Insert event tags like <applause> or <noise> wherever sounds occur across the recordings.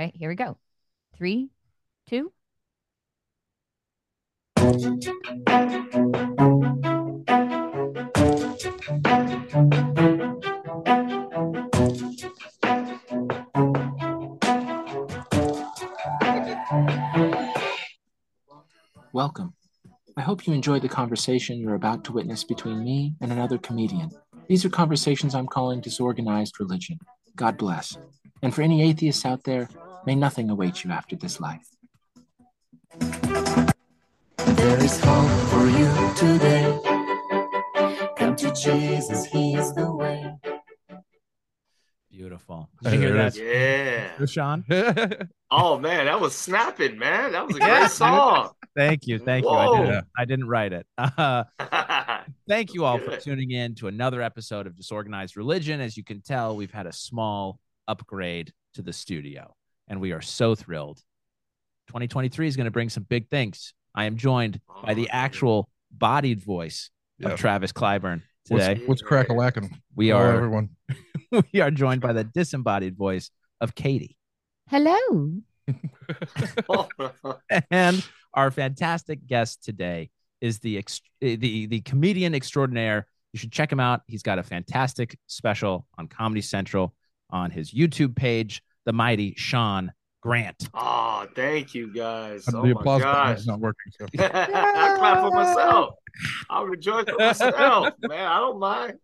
Okay, here we go. Three, two. Welcome. I hope you enjoyed the conversation you're about to witness between me and another comedian. These are conversations I'm calling disorganized religion. God bless. And for any atheists out there, may nothing await you after this life. There is hope for you today. Come to Jesus, He is the way. Beautiful. Did you hear that, Yeah. Sean? <laughs> Oh man, that was snapping, man. That was a great song. Thank you. Thank you. I didn't, I didn't write it. Uh, <laughs> thank you all for tuning in to another episode of Disorganized Religion. As you can tell, we've had a small upgrade to the studio, and we are so thrilled. 2023 is going to bring some big things. I am joined by the Oh, actual bodied voice Yeah. of Travis Clyburn What's, today. what's crack a lacking? We Hello, are everyone. <laughs> we are joined by the disembodied voice of Katie. Hello. <laughs> <laughs> and our fantastic guest today is the ex- the the comedian extraordinaire. You should check him out. He's got a fantastic special on Comedy Central on his YouTube page, The Mighty Sean Grant. oh, thank you guys. Oh the my applause button is not working. So. <laughs> I clap for myself. I rejoice for <laughs> myself, man. I don't mind.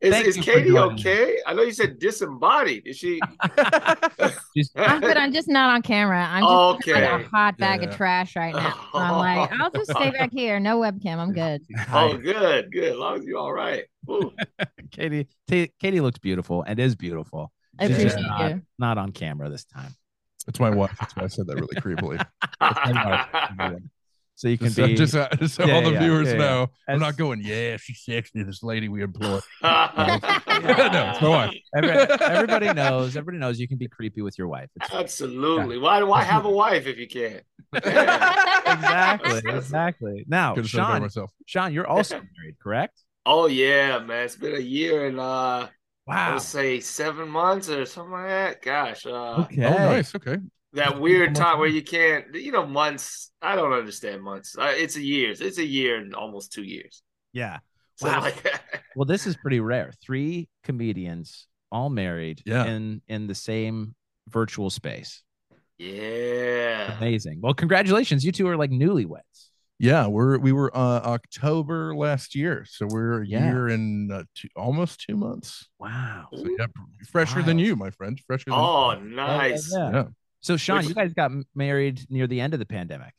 is is Katie joining okay? I know you said disembodied. Is she? <laughs> I'm, but I'm just not on camera. I'm just like Okay. a hot bag Yeah. of trash right now. So I'm like, I'll just stay back here. No webcam. I'm good. oh, good, good. As long as you're all right. Katie, Ta- Katie looks beautiful and is beautiful. I appreciate not, you. not on camera this time. It's my wife. That's why I said that really creepily. <laughs> So you can Just, uh, be just, uh, just so Yeah, all the yeah, viewers yeah, yeah. know, I'm not going. Yeah, she's sexy. This lady we employ. <laughs> no, it's my wife. every- everybody knows. Everybody knows you can be creepy with your wife. It's Absolutely. Why why have a wife if you can't? <laughs> exactly, exactly. Now, Could have said it by Sean. Sean, you're also married, correct? Oh yeah, man. It's been a year and uh I Wow. would say seven months or something like that. Gosh, uh Okay. Oh, nice. Okay. that weird time where you can't you know, months. I don't understand months. Uh, it's a years. It's a year and almost two years. Yeah. So Wow. like <laughs> Well, this is pretty rare. Three comedians, all married, Yeah. in in the same virtual space. Yeah. Amazing. Well, congratulations. You two are like newlyweds. Yeah, we're we were uh, October last year, so we're a Yeah. year and uh, two, almost two months. Wow. So yeah, fresher than you, my friend. Fresher. Than Oh, <laughs> nice. Yeah. Yeah. So, Sean, Which- you guys got married near the end of the pandemic.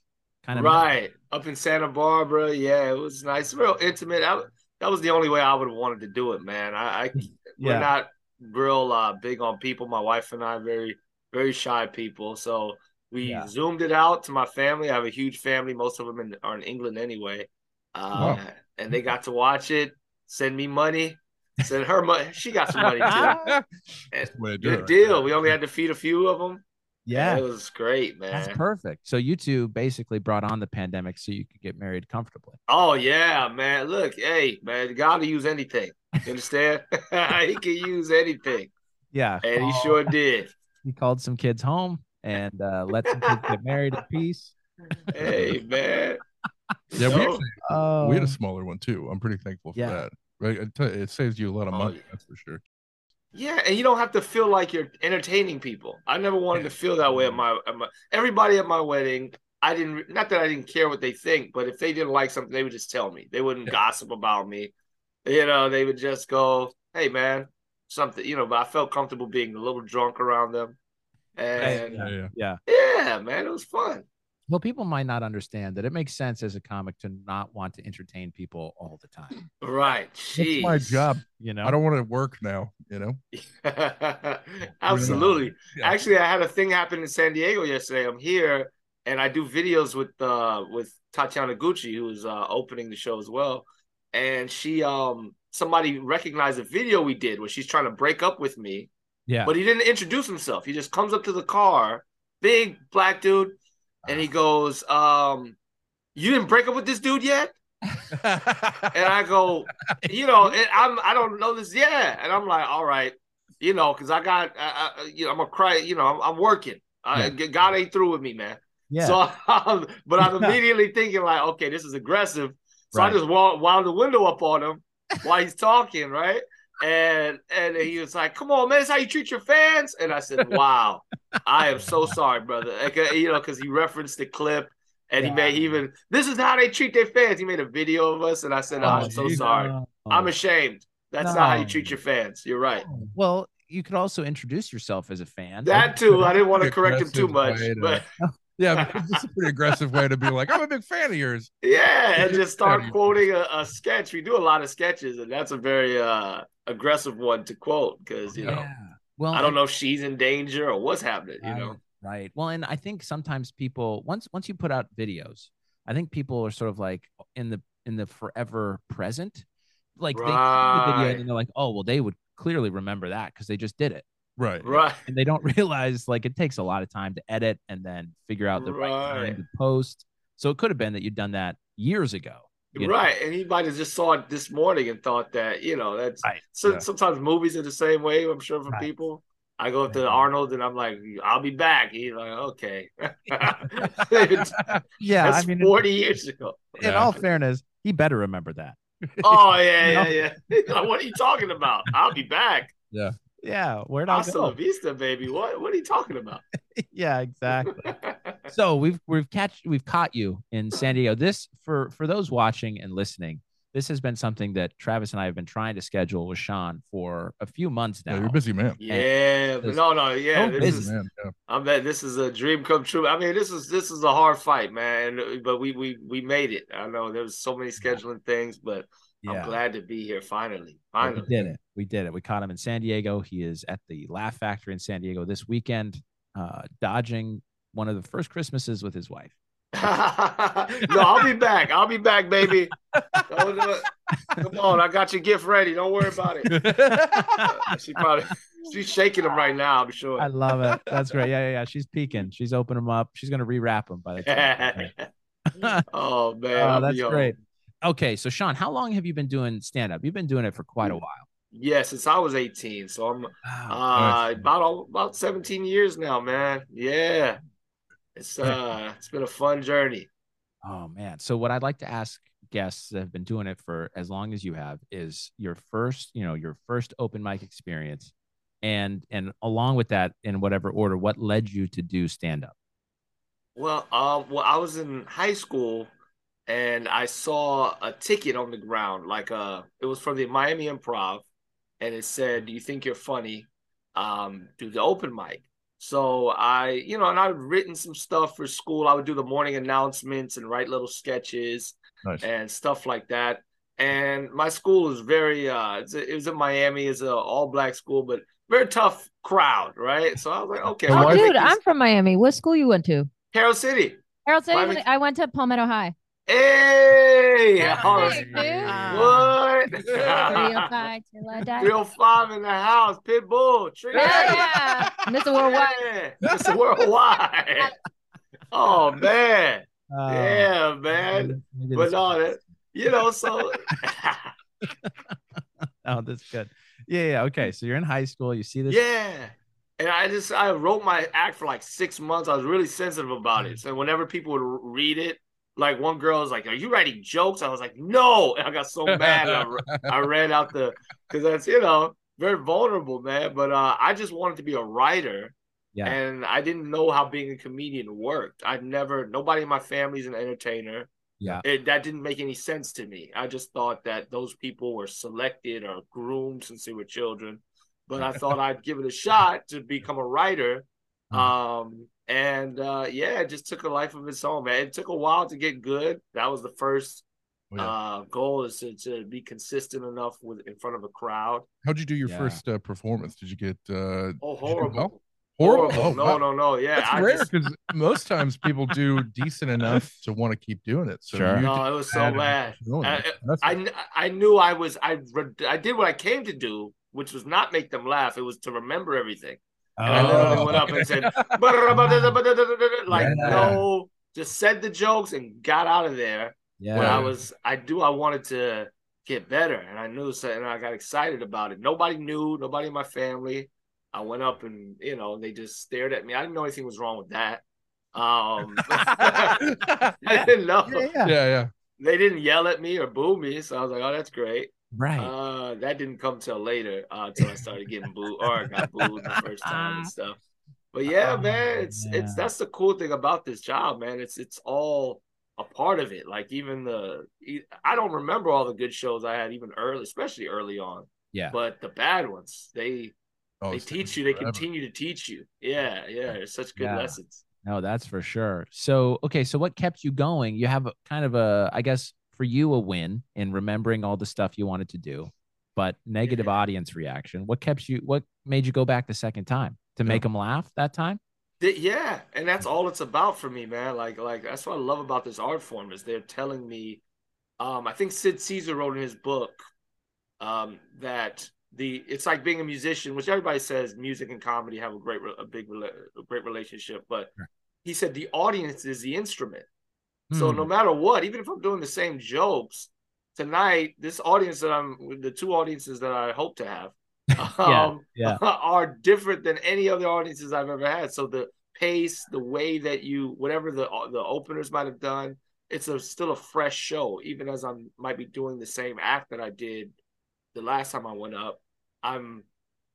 Kind of Right. Up in Santa Barbara. Yeah, it was nice. Real intimate. I, that was the only way I would have wanted to do it, man. I, I <laughs> we're not real uh, big on people. My wife and I very, very shy people. So we Yeah. zoomed it out to my family. I have a huge family. Most of them in, are in England anyway. Uh, Wow. And they got to watch it, send me money, send her money. <laughs> She got some money too. That's the way to do good deal. We only had to feed a few of them. Yeah. It was great, That's man. perfect. So you two basically brought on the pandemic so you could get married comfortably. Oh yeah, man. Look, hey, man, God will use anything. You understand? <laughs> he can use anything. <laughs> Yeah. And he sure did. He called some kids home and uh, let some kids get married in peace. Hey, <laughs> man. Yeah, we, So- actually, Oh, we had a smaller one too. I'm pretty thankful for Yeah. that. Right, I tell you, it saves you a lot of Oh, money. yeah. That's for sure. Yeah, and you don't have to feel like you're entertaining people. I never wanted to feel that way at my, at my everybody at my wedding. I didn't not that I didn't care what they think, but if they didn't like something, they would just tell me. They wouldn't Yeah. gossip about me. You know, they would just go, "Hey, man, something." You know, but I felt comfortable being a little drunk around them, and Yeah, yeah. yeah. yeah, man, it was fun. Well, people might not understand that it makes sense as a comic to not want to entertain people all the time. Right? That's my job. You know, I don't want to work now. You know. <laughs> Absolutely. Yeah. Actually, I had a thing happen in San Diego yesterday. I'm here and I do videos with uh with Tatiana Gucci, who is uh opening the show as well. And she um somebody recognized a video we did where she's trying to break up with me, yeah. but he didn't introduce himself. He just comes up to the car, big black dude, and he goes, um, you didn't break up with this dude yet? <laughs> And I go, you know, and I'm I don't know this, yeah. And I'm like, all right, you know, because I got, I, I, you know, I'm a cry, you know, I'm, I'm working. I, God ain't through with me, man. Yeah. So, um, but I'm <laughs> immediately thinking like, okay, this is aggressive. So I just wound, wound the window up on him while he's talking, right? And and he was like, "Come on, man, that's how you treat your fans." And I said, "Wow, I am so <laughs> sorry, brother." You know, because he referenced the clip, and he made even this is how they treat their fans. He made a video of us, and I said, oh, oh "I'm so sorry. Oh. I'm ashamed. That's not how you treat your fans. You're right. Oh, well, you could also introduce yourself as a fan. That too. I didn't want to <laughs> correct him too much, but <laughs> Yeah, it's a pretty aggressive way to be like, I'm a big fan of yours. <laughs> yeah, and just start quoting a, a sketch. We do a lot of sketches, and that's a very uh aggressive one to quote because you know Well, I don't know if she's in danger or what's happening. You know. Right, right. Well, and I think sometimes people once once you put out videos, I think people are sort of like in the in the forever present. Like they see the video and they're like, oh well, they would clearly remember that because they just did it. Right. Right. And they don't <laughs> realize like it takes a lot of time to edit and then figure out the right, Right. time to post. So it could have been that you'd done that years ago. you know? Right, and he might have just saw it this morning and thought that you know that's Right, so, yeah. sometimes movies are the same way. I'm sure for Right. people. I go up to Right. Arnold and I'm like, "I'll be back." He's like, "Okay." <laughs> Yeah, that's I mean, forty years ago. in all fairness, he better remember that. Oh yeah, <laughs> yeah, yeah. Like, what are you talking about? I'll be back. Yeah, where'd I Hasta la go? vista, baby. What? What are you talking about? <laughs> yeah, exactly. <laughs> so we've we've catch we've caught you in San Diego. This for for those watching and listening, this has been something that Travis and I have been trying to schedule with Sean for a few months now. Yeah, you're a busy man. yeah, but no, no, yeah. No this business. is, Man, yeah. I bet this is a dream come true. I mean, this is this is a hard fight, man. But we we we made it. I know there was so many scheduling things, but yeah. I'm glad to be here finally. Finally. We did it. We did it. We caught him in San Diego. He is at the Laugh Factory in San Diego this weekend, uh, dodging one of the first Christmases with his wife. <laughs> no, I'll be back. I'll be back, baby. Come on, I got your gift ready. Don't worry about it. Uh, <laughs> she probably she's shaking them right now. I'm sure. I love it. That's great. Yeah, yeah, yeah. She's peeking. She's opening them up. She's gonna rewrap them by the time. <laughs> oh man, Oh, that's great. Okay, so Sean, how long have you been doing stand up? You've been doing it for quite a Hmm. while. Yeah, since I was 18, so I'm Wow. uh about about 17 years now, man. Yeah, it's uh it's been a fun journey. Oh man. So what I'd like to ask guests that have been doing it for as long as you have is your first, you know, your first open mic experience. And and along with that, in whatever order, what led you to do stand up? Well, um, well, I was in high school and I saw a ticket on the ground, like uh it was from the Miami Improv, and it said, Do you think you're funny? Um, do the open mic. So I, you know, and I've written some stuff for school. I would do the morning announcements and write little sketches Nice. and stuff like that. And my school is very uh it's it was in Miami, it's an all black school, but very tough crowd, right? So I was like, okay, Oh, dude, I'm from Miami. What school you went to? Carol City. Harold City. Miami- I went to Palmetto High. Hey, That's what? <laughs> 305 till I die. 305 in the house, Pitbull, Tree. Yeah, yeah. Mr. Worldwide. <laughs> Yeah, Mr. Worldwide. oh man, Uh, yeah, man. maybe But this- no, that, you know, so <laughs> oh, that's good. Yeah, yeah. Okay. So you're in high school. You see this. yeah. And I just I wrote my act for like six months. I was really sensitive about it. So whenever people would read it, like one girl was like, "Are you writing jokes?" I was like, "No," and I got so mad. I, <laughs> I ran out the because that's you know very vulnerable, man. But uh, I just wanted to be a writer, Yeah. and I didn't know how being a comedian worked. I'd never nobody in my family's an entertainer. Yeah. It, that didn't make any sense to me. I just thought that those people were selected or groomed since they were children. But I thought <laughs> I'd give it a shot to become a writer. Um, and uh, yeah, it just took a life of its own, man. It took a while to get good. That was the first Oh, yeah. uh, goal is to, to be consistent enough with in front of a crowd. How'd you do your Yeah. first uh, performance? Did you get uh, Oh, did you do horrible. well? Horrible. Oh, no, wow. no, no. Yeah, That's I rare just, because most times people do <laughs> decent enough to want to keep doing it. So Sure. no, it was so bad and bad. doing I, I, I knew I was I I did what I came to do, which was not make them laugh. It was to remember everything. And I literally went up and said, like, Yeah. no, just said the jokes and got out of there. Yeah. But I was, I do, I wanted to get better. And I knew so, and I got excited about it. Nobody knew, nobody in my family. I went up and you know they just stared at me. I didn't know anything was wrong with that. Um, I didn't know. Yeah, yeah. yeah, yeah. They didn't yell at me or boo me, so I was like, "Oh, that's great." Right. Uh, that didn't come till later, uh, until I started getting booed or I got booed the first time and stuff. But yeah, Oh, man, it's yeah. it's that's the cool thing about this job, man. It's it's all a part of it. Like even the I don't remember all the good shows I had even early, especially early on. Yeah. But the bad ones, they Oh, they teach you. They forever. continue to teach you. Yeah, yeah. It's such good Yeah. lessons. No, that's for sure. So, okay, so what kept you going? You have a, kind of a, I guess, for you, a win in remembering all the stuff you wanted to do, but negative audience reaction. What kept you? What made you go back the second time to make them laugh that time? Yeah, and that's all it's about for me, man. Like, like that's what I love about this art form is they're telling me. Um, I think Sid Caesar wrote in his book, um, that the it's like being a musician, which everybody says music and comedy have a great, a big, a great relationship, but he said the audience is the instrument. So Hmm. no matter what, even if I'm doing the same jokes tonight, this audience that I'm, the two audiences that I hope to have, <laughs> Yeah, um, yeah. <laughs> are different than any other audiences I've ever had. So the pace, the way that you, whatever the the openers might have done, it's a still a fresh show. Even as I'm might be doing the same act that I did the last time I went up, I'm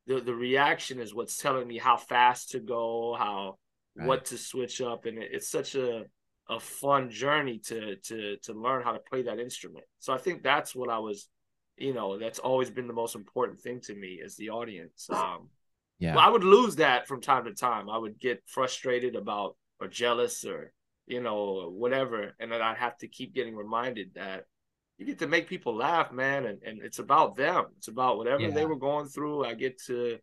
the the reaction is what's telling me how fast to go, how Right. what to switch up, and it, it's such a a fun journey to to to learn how to play that instrument. So I think that's what I was, you know, that's always been the most important thing to me is the audience. Um, Yeah. well, I would lose that from time to time. I would get frustrated about or jealous or you know whatever, and then I'd have to keep getting reminded that you get to make people laugh, man, and, and it's about them. It's about whatever Yeah. they were going through. I get to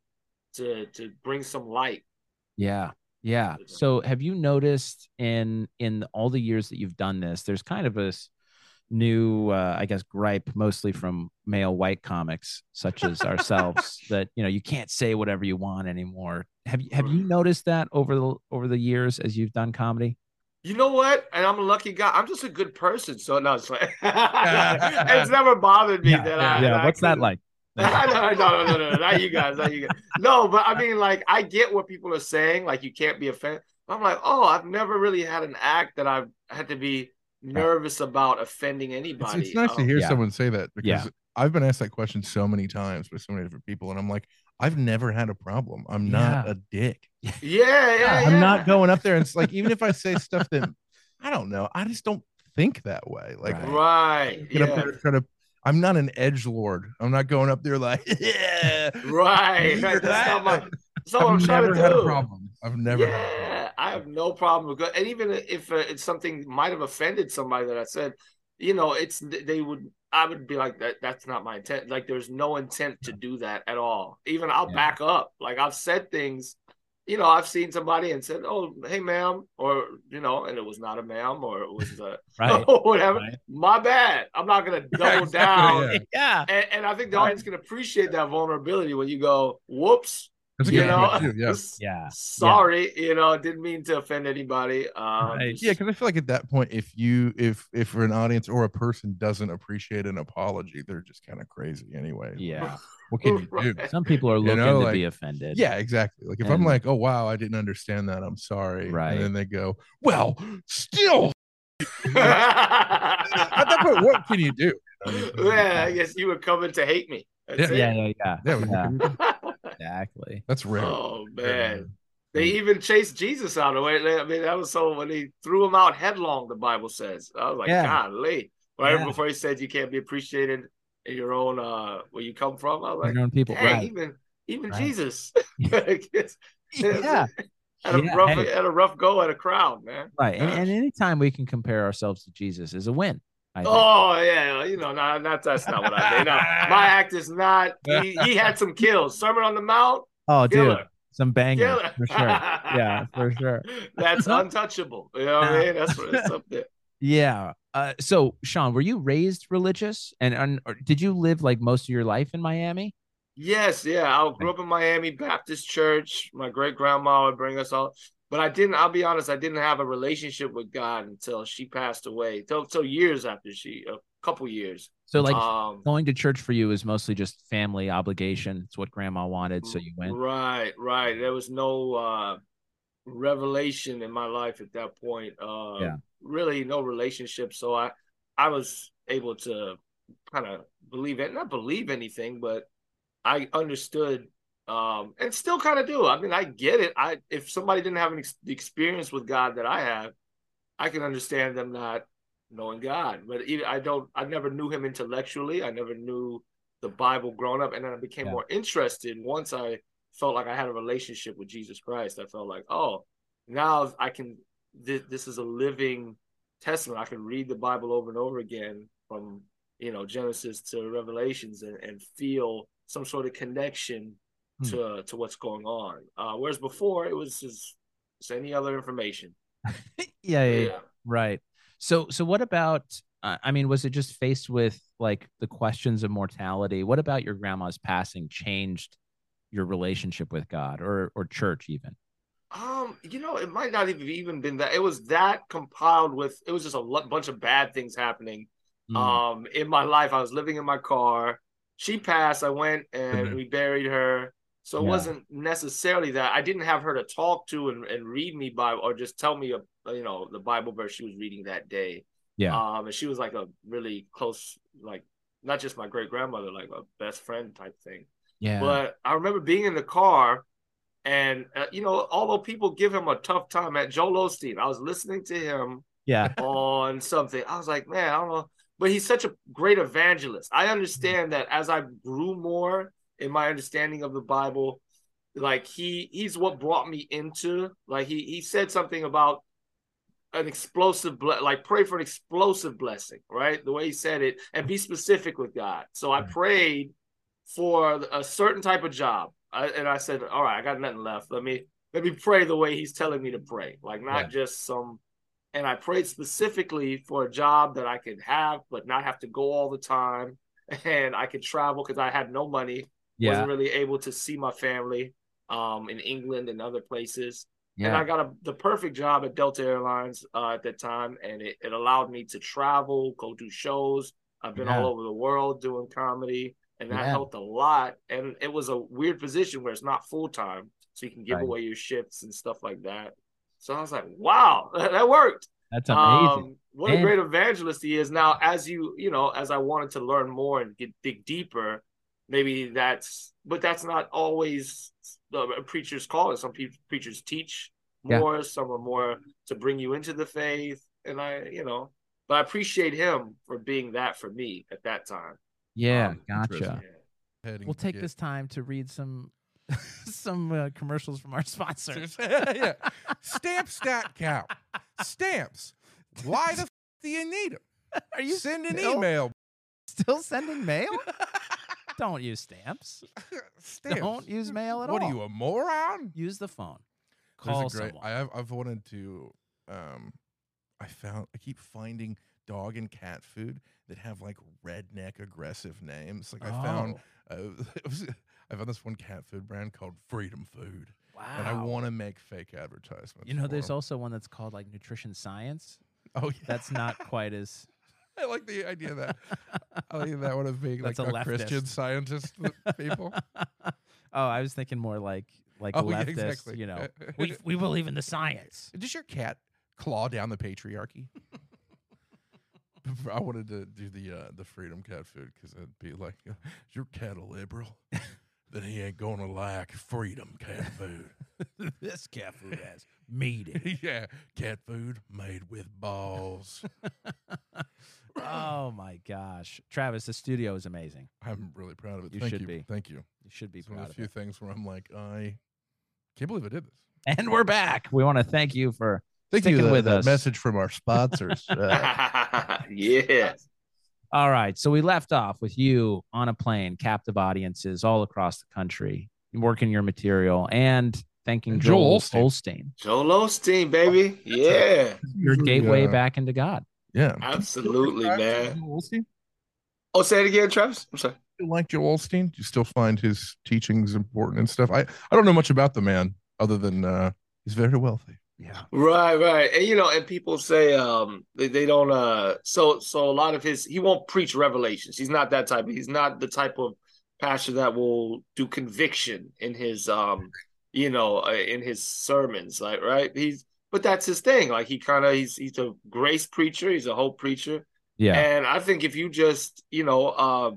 to to bring some light. Yeah. Yeah. So have you noticed in in all the years that you've done this, there's kind of this new uh, I guess gripe mostly from male white comics such as ourselves <laughs> that you know you can't say whatever you want anymore. Have you have you noticed that over the over the years as you've done comedy? You know what? And I'm a lucky guy. I'm just a good person. So no, it's like <laughs> <laughs> it's never bothered me that I yeah. I What's that like? <laughs> no, no, no, no, no, not you guys, not you guys. No, but I mean, like, I get what people are saying. Like, you can't be offended. I'm like, oh, I've never really had an act that I've had to be nervous about offending anybody. it's nice to Um, hear Yeah. someone say that because Yeah. I've been asked that question so many times by so many different people, and I'm like, I've never had a problem. I'm not Yeah. a dick. <laughs> Yeah, yeah, yeah. I'm not going up there and it's like, even if I say stuff that I don't know, I just don't think that way. Like, Right. Right. get up there and try to. I'm not an edge lord. I'm not going up there like, yeah. <laughs> Right. Right. That's not my. That's not what I'm I've trying never to had do. a problem. I've never. had a problem. Yeah, I have no problem with and even if uh, it's something might have offended somebody that I said, you know, it's they would I would be like that. That's not my intent. Like there's no intent to do that at all. Even I'll Yeah. back up. Like I've said things, you know, I've seen somebody and said, "Oh, hey, ma'am," or you know, and it was not a ma'am, or it was uh, <laughs> Right. <laughs> whatever. Right. My bad. I'm not gonna <laughs> double exactly, down. yeah. Yeah. And, and I think the audience can appreciate that vulnerability when you go, "Whoops." That's a you good know, point, too, Yeah. Yeah. sorry, you know, didn't mean to offend anybody. Um, Right. Yeah, because I feel like at that point, if you if if an audience or a person doesn't appreciate an apology, they're just kind of crazy anyway. Yeah. What can you <laughs> do? Some people are You looking know, to be offended. Yeah, exactly. Like if And- I'm like, oh wow, I didn't understand that. I'm sorry. Right. And then they go, well, still. <laughs> <laughs> At At that point, what can you do? I mean, yeah, I guess you were coming to hate me. That's Yeah. it. Yeah. Yeah. Yeah, what yeah. Can you do? Exactly. That's rare. oh Yeah, man, they even chased Jesus out of it. I mean, that was so when they threw him out headlong. The Bible says, I was like, Yeah. golly. Right Yeah. before he said you can't be appreciated in your own uh where you come from. I was like, Your own people. Dang, Right. even even Right. Jesus. <laughs> <laughs> Yeah. <laughs> had a Yeah, rough hey. had a rough go at a crowd, man. Right. And, and anytime we can compare ourselves to Jesus is a win. Oh yeah, you know, not, not that's not what I did. No, my act is not. He, he had some kills. Sermon on the Mount, Oh, dude. Some bangers killer, for sure. Yeah, for <laughs> sure. That's untouchable. You know what I mean? That's what it's up there. Yeah. Uh, so, Sean, were you raised religious, and, and or did you live like most of your life in Miami? Yes, yeah. I grew up in Miami Baptist Church. My great grandma would bring us all, but I didn't. I'll be honest. I didn't have a relationship with God until she passed away. Till till years after she, a couple years. So like um, going to church for you is mostly just family obligation. It's what grandma wanted, so you went. Right, right. There was no uh revelation in my life at that point. Uh Yeah. really no relationship. So I I was able to kind of believe it, not believe anything, but I understood um and still kind of do. I mean, I get it. I if somebody didn't have an ex- the experience with God that I have, I can understand them not knowing God. But even, I don't I never knew him intellectually. I never knew the Bible growing up and then I became Yeah. more interested once I felt like I had a relationship with Jesus Christ. I felt like, oh, now I can. This, this is a living testament. I can read the Bible over and over again from you know Genesis to Revelations and, and feel some sort of connection Hmm. to to what's going on. Uh, whereas before it was just, just any other information. <laughs> yeah, yeah, yeah. Right. So so what about uh, I mean was it just faced with like the questions of mortality? What about your grandma's passing changed your relationship with God or or church even? Um, you know, it might not have even been that. It was that compiled with. It was just a bunch of bad things happening. Mm. Um, in my life, I was living in my car. She passed. I went and Mhm. we buried her. So it Yeah. wasn't necessarily that I didn't have her to talk to and, and read me Bible or just tell me a you know the Bible verse she was reading that day. Yeah. Um, and she was like a really close, like not just my great grandmother, like a best friend type thing. yeah. But I remember being in the car, and uh, you know, although people give him a tough time at Joel Osteen, I was listening to him yeah. <laughs> on something. I was like, man, I don't know, but he's such a great evangelist. I understand that as I grew more in my understanding of the Bible, like he he's what brought me into like he he said something about an explosive ble- like pray for an explosive blessing right? The way he said it and be specific with god. So i prayed for a certain type of job. I, and i said all right i got nothing left. Let me let me pray the way he's telling me to pray like not just some and i prayed specifically for a job that i could have but not have to go all the time <laughs> and i could travel because i had no money Yeah. wasn't really able to see my family um in england and other places Yeah. and I got a, the perfect job at Delta Airlines uh, at that time, and it, it allowed me to travel, go do shows. I've been Yeah. all over the world doing comedy, and that Yeah. helped a lot. And it was a weird position where it's not full time, so you can give Right. away your shifts and stuff like that. So I was like, wow, <laughs> that worked. That's amazing. Um, what And- a great evangelist he is. Now, as you, you know, as I wanted to learn more and get dig deeper, maybe that's, but that's not always the preacher's call. Some people preachers teach Yeah. more, some are more to bring you into the faith. And I, you know, but I appreciate him for being that for me at that time. yeah, um, gotcha. interesting. Heading We'll take get- this time to read some <laughs> some uh, commercials from our sponsors. <laughs> yeah. Stamp stat cow. Stamps. Why the f- do you need them? <laughs> Are you Send an still- email. Still sending mail? Don't use stamps. <laughs> Stamps. Don't use mail at what all. What are you, a moron? Use the phone. Call a great, someone. I have, I've wanted to. Um, I found I keep finding dog and cat food that have like redneck aggressive names. Like I found, Oh, uh, <laughs> I found this one cat food brand called Freedom Food, wow. and I want to make fake advertisements. You know, there's 'em. also one that's called like nutrition science. oh yeah, That's not quite as I like the idea that. I like that one of being like That's a a, Christian scientist people. <laughs> oh, I was thinking more like like Oh, yeah, leftist, exactly. you know. <laughs> we we believe in the science. Does your cat claw down the patriarchy? <laughs> I wanted to do the uh, the freedom cat food because it'd be like, is your cat a liberal? then he ain't gonna like freedom cat food. this cat food has meat. in it. yeah, cat food made with balls. Oh my gosh, Travis, the studio is amazing. I'm really proud of it. You Thank should you. be. Thank you. You should be It's one of the of few it. things where I'm like, I can't believe I did this. And we're back. We want to thank you for Thank Sticking you. with that us. message from our sponsors. <laughs> Uh, <laughs> yeah. All right. So we left off with you on a plane, captive audiences all across the country, working your material and thanking And Joel, Joel Osteen. Osteen, Joel Osteen, baby. Yeah. your gateway uh, back into God. Yeah. Absolutely, man. Joel Osteen? Oh, say it again, Travis. I'm sorry. you like Joe Osteen? Do you still find his teachings important and stuff? I, I don't know much about the man other than uh, he's very wealthy. Yeah. Right, right. And you know, and people say um they, they don't uh so so a lot of his he won't preach revelations. He's not that type. He's not the type of pastor that will do conviction in his um you know uh, in his sermons like right he's but that's his thing like he kind of he's he's a grace preacher he's a hope preacher Yeah. and i think if you just you know uh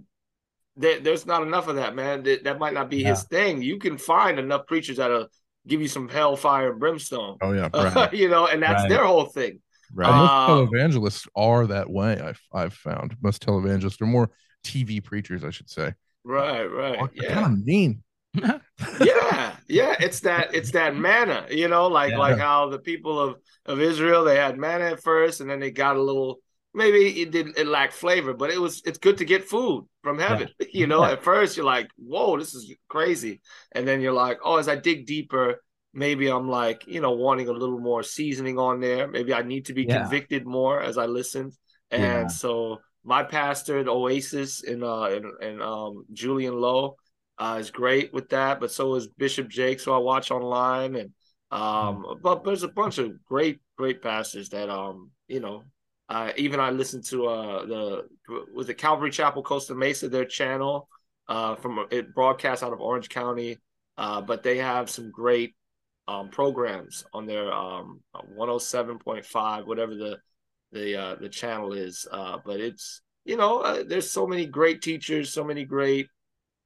there, there's not enough of that man that, that might not be his thing you can find enough preachers that'll give you some hellfire and brimstone Oh yeah, <laughs> right. you know and that's Right. their whole thing right. Uh, most Um, televangelists are that way. I've I've found most televangelists are more TV preachers, I should say. right right Are yeah kind of mean. <laughs> yeah yeah it's that it's that manna you know like Yeah. like how the people of of israel they had manna at first and then they got a little maybe it didn't it lacked flavor but it was it's good to get food from heaven <laughs> you know Yeah. at first you're like whoa this is crazy and then you're like oh as i dig deeper maybe i'm like you know wanting a little more seasoning on there maybe i need to be Yeah. convicted more as i listened and Yeah. so my pastor at oasis in uh in, in um julian lowe uh, is great with that, but so is Bishop Jakes, so I watch online, and um, but there's a bunch of great, great pastors that um, you know, uh, even I listened to uh the was it Calvary Chapel Costa Mesa their channel uh from it broadcasts out of Orange County, uh, but they have some great um programs on their um 107.5 whatever the the uh the channel is uh but it's you know uh, there's so many great teachers so many great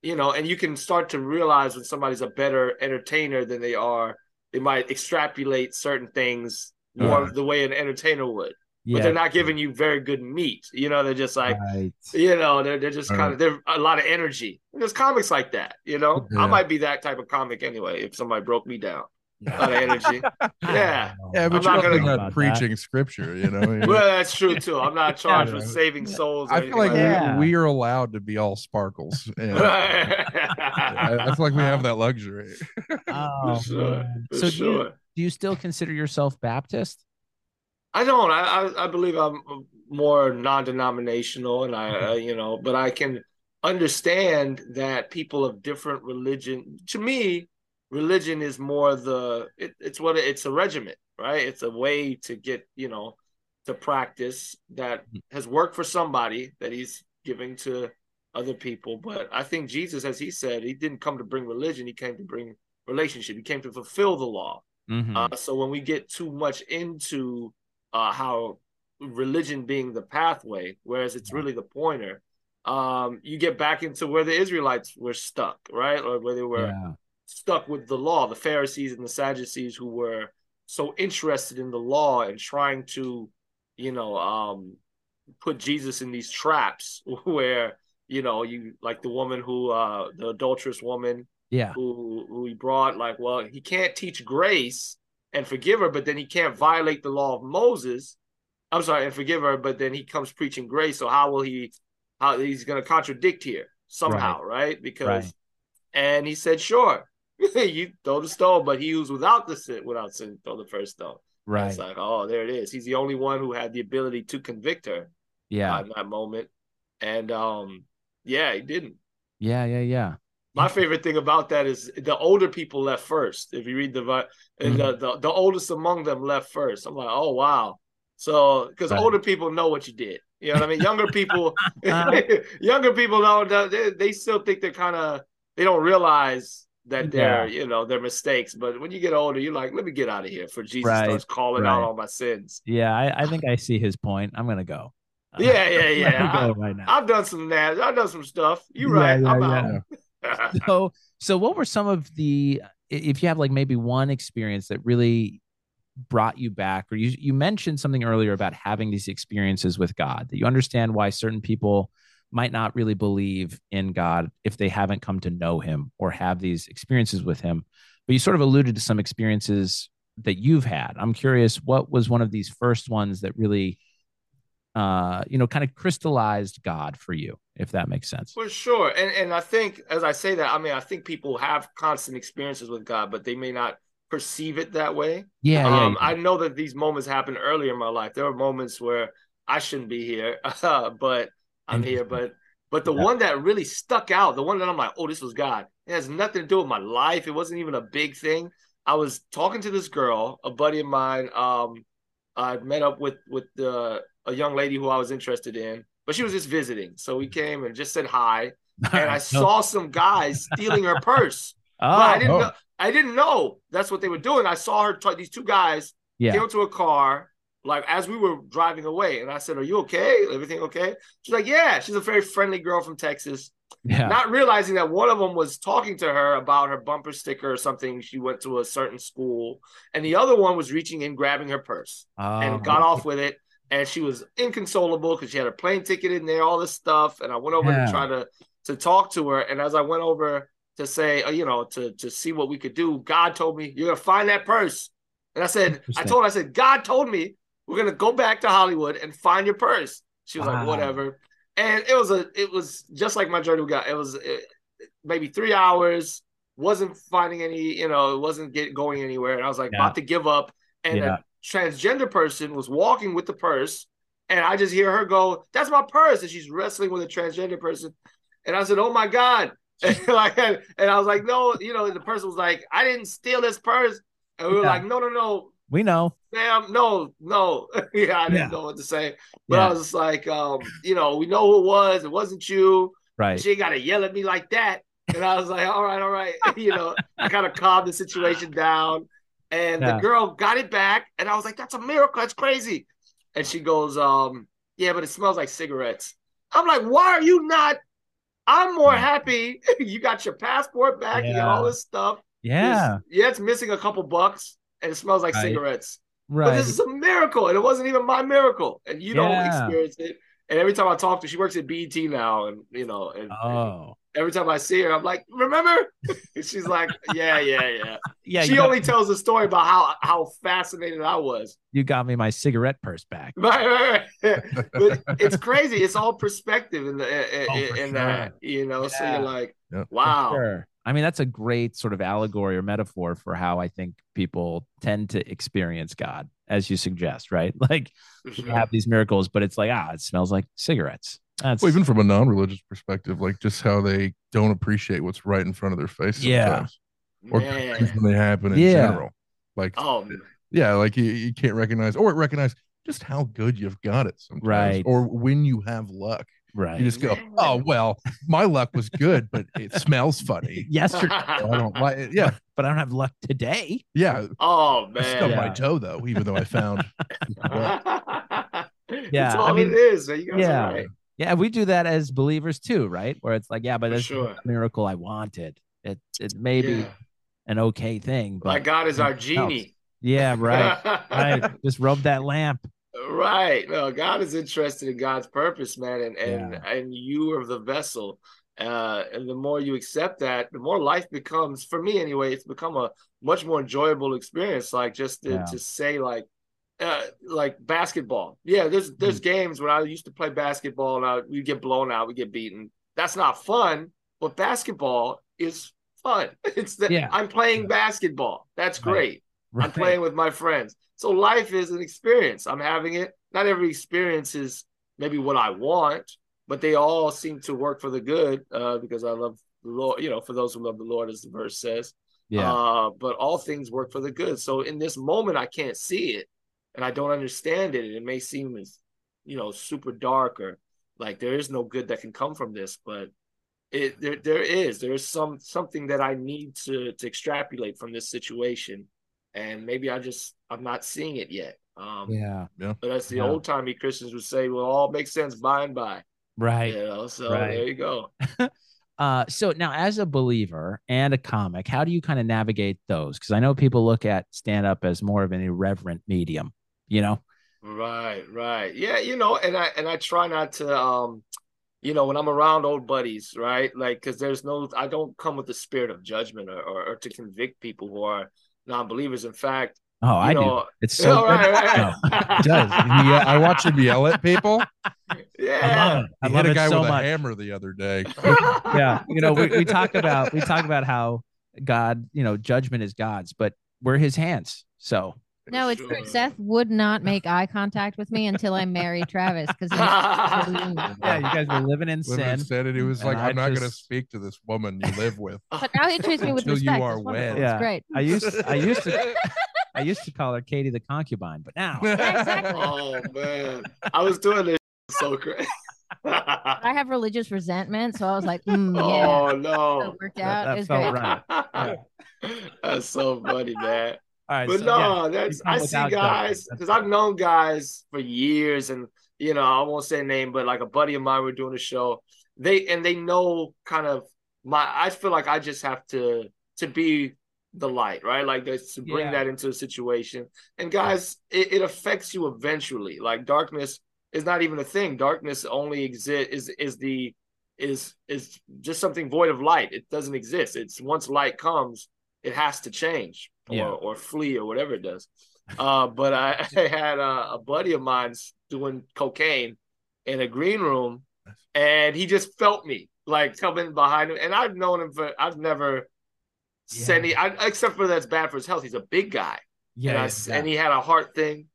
you know, and you can start to realize when somebody's a better entertainer than they are. They might extrapolate certain things more Right. the way an entertainer would, yeah. but they're not giving you very good meat. You know, they're just like, right. you know, they're they're just kind of they're a lot of energy. And there's comics like that. You know, Yeah. I might be that type of comic anyway if somebody broke me down. A lot of energy. <laughs> Yeah. Yeah, but I'm you're not gonna- not preaching scripture, you know. Well, that's true too. I'm not <laughs> charged Yeah. with saving souls. I feel like like Yeah. we, we are allowed to be all sparkles. <laughs> And I, I feel like we have that luxury. Oh, For sure. man. For So do you, do you still consider yourself Baptist? I don't. I, I I believe I'm more non-denominational, and I, uh, you know, but I can understand that people of different religion. To me, religion is more the. It, it's what it's a regiment, right? It's a way to get you know to practice that has worked for somebody that he's giving to other people. But I think Jesus, as he said, he didn't come to bring religion; he came to bring relationship. He came to fulfill the law. Mhm. Uh, so when we get too much into uh, how religion being the pathway, whereas it's really the pointer, um, you get back into where the Israelites were stuck, right? Or where they were yeah. Stuck with the law, the Pharisees and the Sadducees who were so interested in the law and trying to, you know, um, put Jesus in these traps <laughs> where, you know, you like the woman who, uh, the adulterous woman Yeah. who who he brought like well he can't teach grace and forgive her but then he can't violate the law of moses. I'm sorry and forgive her but then he comes preaching grace. So how will he how he's going to contradict here somehow right, because Right. and he said sure <laughs> you throw the stone but he was without the sin without sin throw the first stone Right. it's like oh there it is he's the only one who had the ability to convict her Yeah. in that moment and um yeah he didn't Yeah. Yeah. Yeah. my favorite thing about that is the older people left first. If you read the and Mm-hmm. the, the the oldest among them left first. I'm like, oh wow. So because Right. older people know what you did. You know what I mean? Younger people, <laughs> <laughs> younger people don't. They, they still think they're kind of. They don't realize that they're you know their mistakes. But when you get older, you're like, let me get out of here. For Jesus Right, starts calling out all my sins. Yeah. I, I think I see his point. I'm gonna go. <laughs> Yeah, yeah, yeah. go right now. I've done some nasty. I've done some stuff. You Yeah, right? yeah, I'm yeah. out. <laughs> so so what were some of the if you have like maybe one experience that really brought you back or you you mentioned something earlier about having these experiences with God that you understand why certain people might not really believe in God if they haven't come to know him or have these experiences with him but you sort of alluded to some experiences that you've had i'm curious what was one of these first ones that really uh you know kind of crystallized god for you if that makes sense For sure. And and I think as I say that, I mean I think people have constant experiences with God, but they may not perceive it that way. yeah yeah, um, yeah. I know that these moments happened earlier in my life. There were moments where I shouldn't be here, <laughs> but I'm here. But but the Yeah. one that really stuck out, the one that I'm like, oh, this was God. It has nothing to do with my life. It wasn't even a big thing. I was talking to this girl, a buddy of mine. Um, I met up with with the a young lady who I was interested in, but she was just visiting. So we came and just said hi, <laughs> and I saw some guys stealing her purse. Oh, <laughs> But I didn't oh. know. I didn't know that's what they were doing. I saw her. T- these two guys yeah. came to a car like as we were driving away, and I said, "Are you okay? Everything okay?" She's like, "Yeah." She's a very friendly girl from Texas. Yeah. Not realizing that one of them was talking to her about her bumper sticker or something. She went to a certain school, and the other one was reaching in, grabbing her purse, Oh, and got off with it. And she was inconsolable because she had her plane ticket in there, all this stuff. And I went over Yeah. to try to to talk to her. And as I went over to say, uh, you know, to to see what we could do, God told me you're gonna find that purse. And I said, I told her, I said, God told me we're gonna go back to Hollywood and find your purse. She was Wow. like, whatever. And it was a, it was just like my journey we got. It was uh, maybe three hours. Wasn't finding any, you know, it wasn't get going anywhere. And I was like Yeah. about to give up. And Yeah. a transgender person was walking with the purse, and I just hear her go, "That's my purse," and she's wrestling with a transgender person. And I said, "Oh my god!" <laughs> And, like, and I was like, "No," you know. The person was like, "I didn't steal this purse," and we were Yeah. like, "No, no, no, we know. ma'am, no, no." <laughs> yeah, I didn't Yeah. know what to say, but Yeah. I was just like, um, you know, we know who it was. It wasn't you. Right. She ain't got to yell at me like that. And I was like, all right, all right. <laughs> You know, I kind of calmed the situation down. And Yeah. the girl got it back. And I was like, that's a miracle. That's crazy. And she goes, um, yeah, but it smells like cigarettes. I'm like, why are you not? I'm more happy. <laughs> you got your passport back. You got all this stuff. Yeah. It's- yeah, it's missing a couple bucks and it smells like Right. cigarettes. But this is a miracle. And it wasn't even my miracle. And you don't experience it. And every time I talk to her, she works at BET now. And, you know, and, and Oh. every time I see her, I'm like, remember? <laughs> And she's like, yeah, yeah, yeah. <laughs> Yeah. she only tells the story about how how fascinated I was. you got me my cigarette purse back. <laughs> Right, right, right. but it's crazy. It's all perspective in the in, Oh, in that, you know. So you're like, Yep. wow. Sure. I mean, that's a great sort of allegory or metaphor for how I think people tend to experience God, as you suggest, right? <laughs> Like For we sure. have these miracles, but it's like, ah, it smells like cigarettes. That's Well, even from a non-religious perspective, like just how they don't appreciate what's right in front of their face. Yeah. sometimes. or Man. when they happen in Yeah. general. Like, Oh, yeah, like you, you can't recognize or recognize just how good you've got it sometimes, Right. Or when you have luck, right. you just go, <laughs> "Oh well, my luck was good, but it smells funny." <laughs> Yesterday, I don't like it. Yeah, but I don't have luck today. yeah. oh I stubbed man. my toe though, even though I found. <laughs> That's Yeah, all I mean, it is. You guys yeah. are right. Yeah, we do that as believers too, right? Where it's like, yeah, but For that's sure. the miracle I wanted. It it may be Yeah. an okay thing, but My God is our something else. genie. Yeah, right. right. Just rub that lamp. Right. No, God is interested in God's purpose, man, and and Yeah. and you are the vessel. Uh, and the more you accept that, the more life becomes. For me, anyway, it's become a much more enjoyable experience. Like just to, Yeah. to say, like, uh, like basketball. Yeah, there's Mm. there's games when I used to play basketball, and I, we get blown out, we get beaten. That's not fun. But basketball is fun. <laughs> It's the Yeah. I'm playing basketball. That's Right. great. I'm playing with my friends. So life is an experience. I'm having it. Not every experience is maybe what I want, but they all seem to work for the good uh, because I love the Lord. You know, for those who love the Lord, as the verse says. Yeah. Uh, but all things work for the good. So in this moment, I can't see it, and I don't understand it. And it may seem as you know super dark or like there is no good that can come from this, but it there there is there is some something that I need to to extrapolate from this situation, and maybe I just I'm not seeing it yet. Um, yeah. But as the Yeah. old timey Christians would say, "Well, all makes sense by and by." Right. You know, so Right. there you go. <laughs> Uh, so now, as a believer and a comic, how do you kind of navigate those? Because I know people look at stand up as more of an irreverent medium. You know. Right, right. Yeah, you know, and I and I try not to um you know, when I'm around old buddies, right? Like cuz there's no I don't come with the spirit of judgment or, or, or to convict people who are non-believers. In fact, Oh, I you do. know, It's <laughs> you so know, good. right, right, No. <laughs> right. He does. He, uh, I watch him yell at people. I yeah. love it. I He love hit a it guy so with much. a hammer the other day. <laughs> yeah you know we, we talk about we talk about how god you know judgment is god's but we're his hands so No, it's true. Seth would not make eye contact with me until I married Travis because Yeah, you guys were living in Living in sin. sin, and he was like, I "I'm not going to speak to this woman you live with." But now he treats me with Until you are It's wonderful. wed. It's Yeah. great. I used I used to I used to call her Katie the concubine, but now <laughs> exactly. oh man, I was doing this so crazy. <laughs> I have religious resentment, so I was like, mm, yeah, oh so no, it worked out. that it was felt great. right. <laughs> that's so funny, man. all right. But so, no, yeah, that's I see guys because I've known guys for years, and you know I won't say a name, but like a buddy of mine, we're doing a show. They and they know kind of my. I feel like I just have to to be the light, right? Like that's to bring Yeah. that into a situation. And guys, it, it affects you eventually. Like darkness is not even a thing. Darkness only exist is is the is is just something void of light. It doesn't exist. It's once light comes, it has to change or Yeah. or flee or whatever it does. Uh, but I, <laughs> I had a, a buddy of mine doing cocaine in a green room, and he just felt me like coming behind him. And I've known him for I've never said any, I, except for that's bad for his health. He's a big guy, yeah, and, I yeah, s- yeah. and he had a heart thing,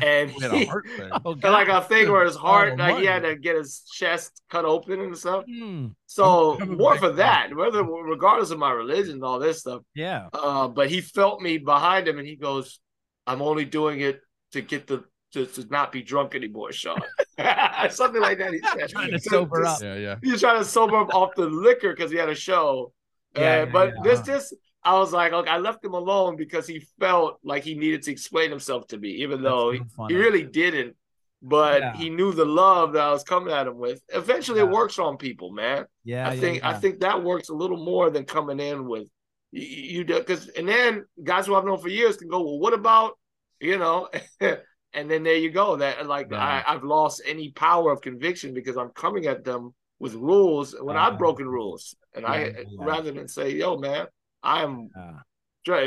and <laughs> He had a he- heart thing. Oh, like a thing where his heart, Oh, like he had to get his chest cut open and stuff. Hmm, So more for that, whether regardless of my religion and all this stuff. yeah. Uh, but he felt me behind him, and he goes, "I'm only doing it to get the to, to not be drunk anymore, Sean." <laughs> <laughs> Something like that. He said, Trying to sober up. Yeah, yeah. He was trying to sober up off the liquor because he had a show. Yeah, Uh, yeah, but yeah. this just. I was like, okay, I left him alone because he felt like he needed to explain himself to me, even That's though he, he really didn't. But Yeah. he knew the love that I was coming at him with. Eventually, it works on people, man. Yeah, I yeah, think I think that works a little more than coming in with you, because and then guys who I've known for years can go, well, what about you know, <laughs> and then there you go. That like. I, I've lost any power of conviction because I'm coming at them with rules when Uh, I've broken rules, and I yeah, yeah. rather than say, yo, man, I am. Uh,